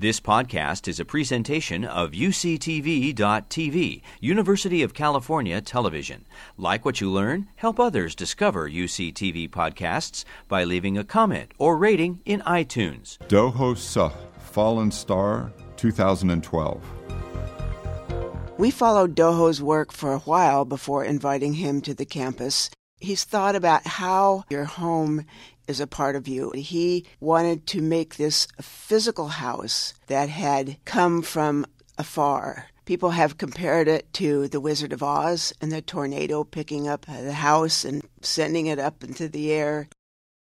This podcast is a presentation of UCTV.tv, University of California Television. Like what you learn, help others discover UCTV podcasts by leaving a comment or rating in iTunes. Do Ho Suh, Fallen Star, 2012. We followed Do Ho's work for a while before inviting him to the campus. He's thought about how your home is a part of you. He wanted to make this physical house that had come from afar. People have compared it to the Wizard of Oz and the tornado picking up the house and sending it up into the air.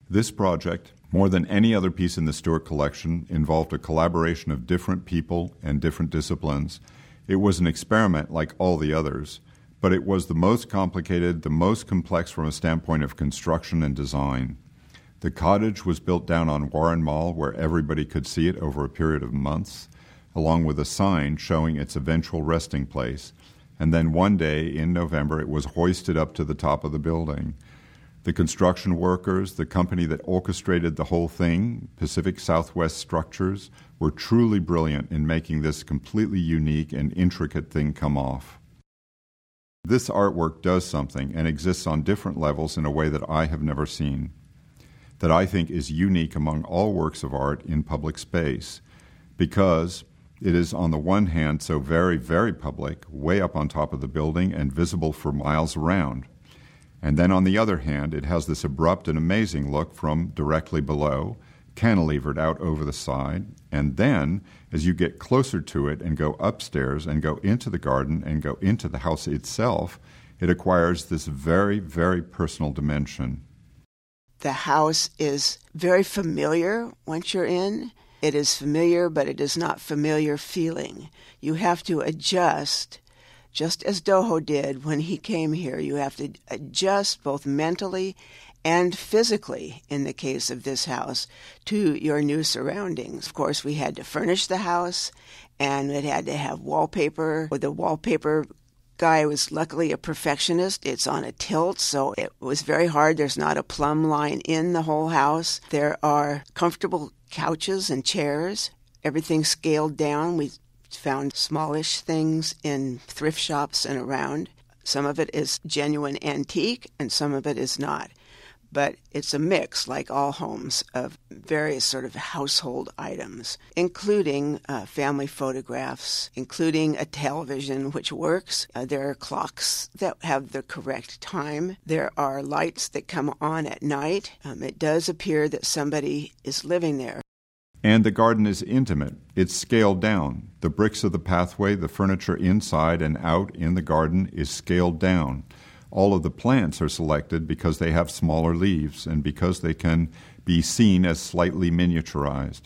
This project, more than any other piece in the Stuart collection, involved a collaboration of different people and different disciplines. It was an experiment like all the others, but it was the most complicated, the most complex from a standpoint of construction and design. The cottage was built down on Warren Mall where everybody could see it over a period of months, along with a sign showing its eventual resting place. And then one day in November, it was hoisted up to the top of the building. The construction workers, the company that orchestrated the whole thing, Pacific Southwest Structures, were truly brilliant in making this completely unique and intricate thing come off. This artwork does something and exists on different levels in a way that I have never seen that I think is unique among all works of art in public space because it is, on the one hand, so very, very public, way up on top of the building and visible for miles around. And then, on the other hand, it has this abrupt and amazing look from directly below, cantilevered out over the side. And then, as you get closer to it and go upstairs and go into the garden and go into the house itself, it acquires this very, very personal dimension. The house is very familiar once you're in. It is familiar, but it is not familiar feeling. You have to adjust, just as Do Ho did when he came here. You have to adjust both mentally and physically, in the case of this house, to your new surroundings. Of course, we had to furnish the house and it had to have wallpaper. The wallpaper guy was luckily a perfectionist. It's on a tilt, so it was very hard. There's not a plumb line in the whole house. There are comfortable couches and chairs. Everything scaled down. We found smallish things in thrift shops and around. Some of it is genuine antique and some of it is not but it's a mix, like all homes, of various sort of household items, including uh, family photographs, including a television which works. Uh, there are clocks that have the correct time. There are lights that come on at night. Um, it does appear that somebody is living there. And the garden is intimate. It's scaled down. The bricks of the pathway, the furniture inside and out in the garden is scaled down all of the plants are selected because they have smaller leaves and because they can be seen as slightly miniaturized.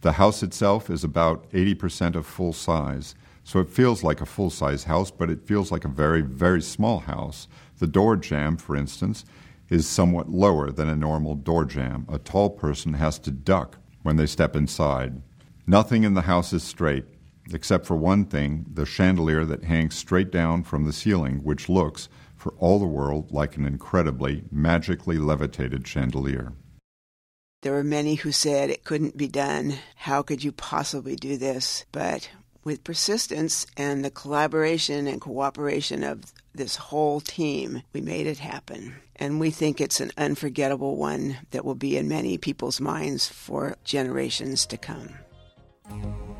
The house itself is about 80% of full size, so it feels like a full size house, but it feels like a very, very small house. The door jamb, for instance, is somewhat lower than a normal door jamb. A tall person has to duck when they step inside. Nothing in the house is straight, except for one thing the chandelier that hangs straight down from the ceiling, which looks for all the world like an incredibly, magically levitated chandelier. There were many who said it couldn't be done. How could you possibly do this? But with persistence and the collaboration and cooperation of this whole team, we made it happen. And we think it's an unforgettable one that will be in many people's minds for generations to come.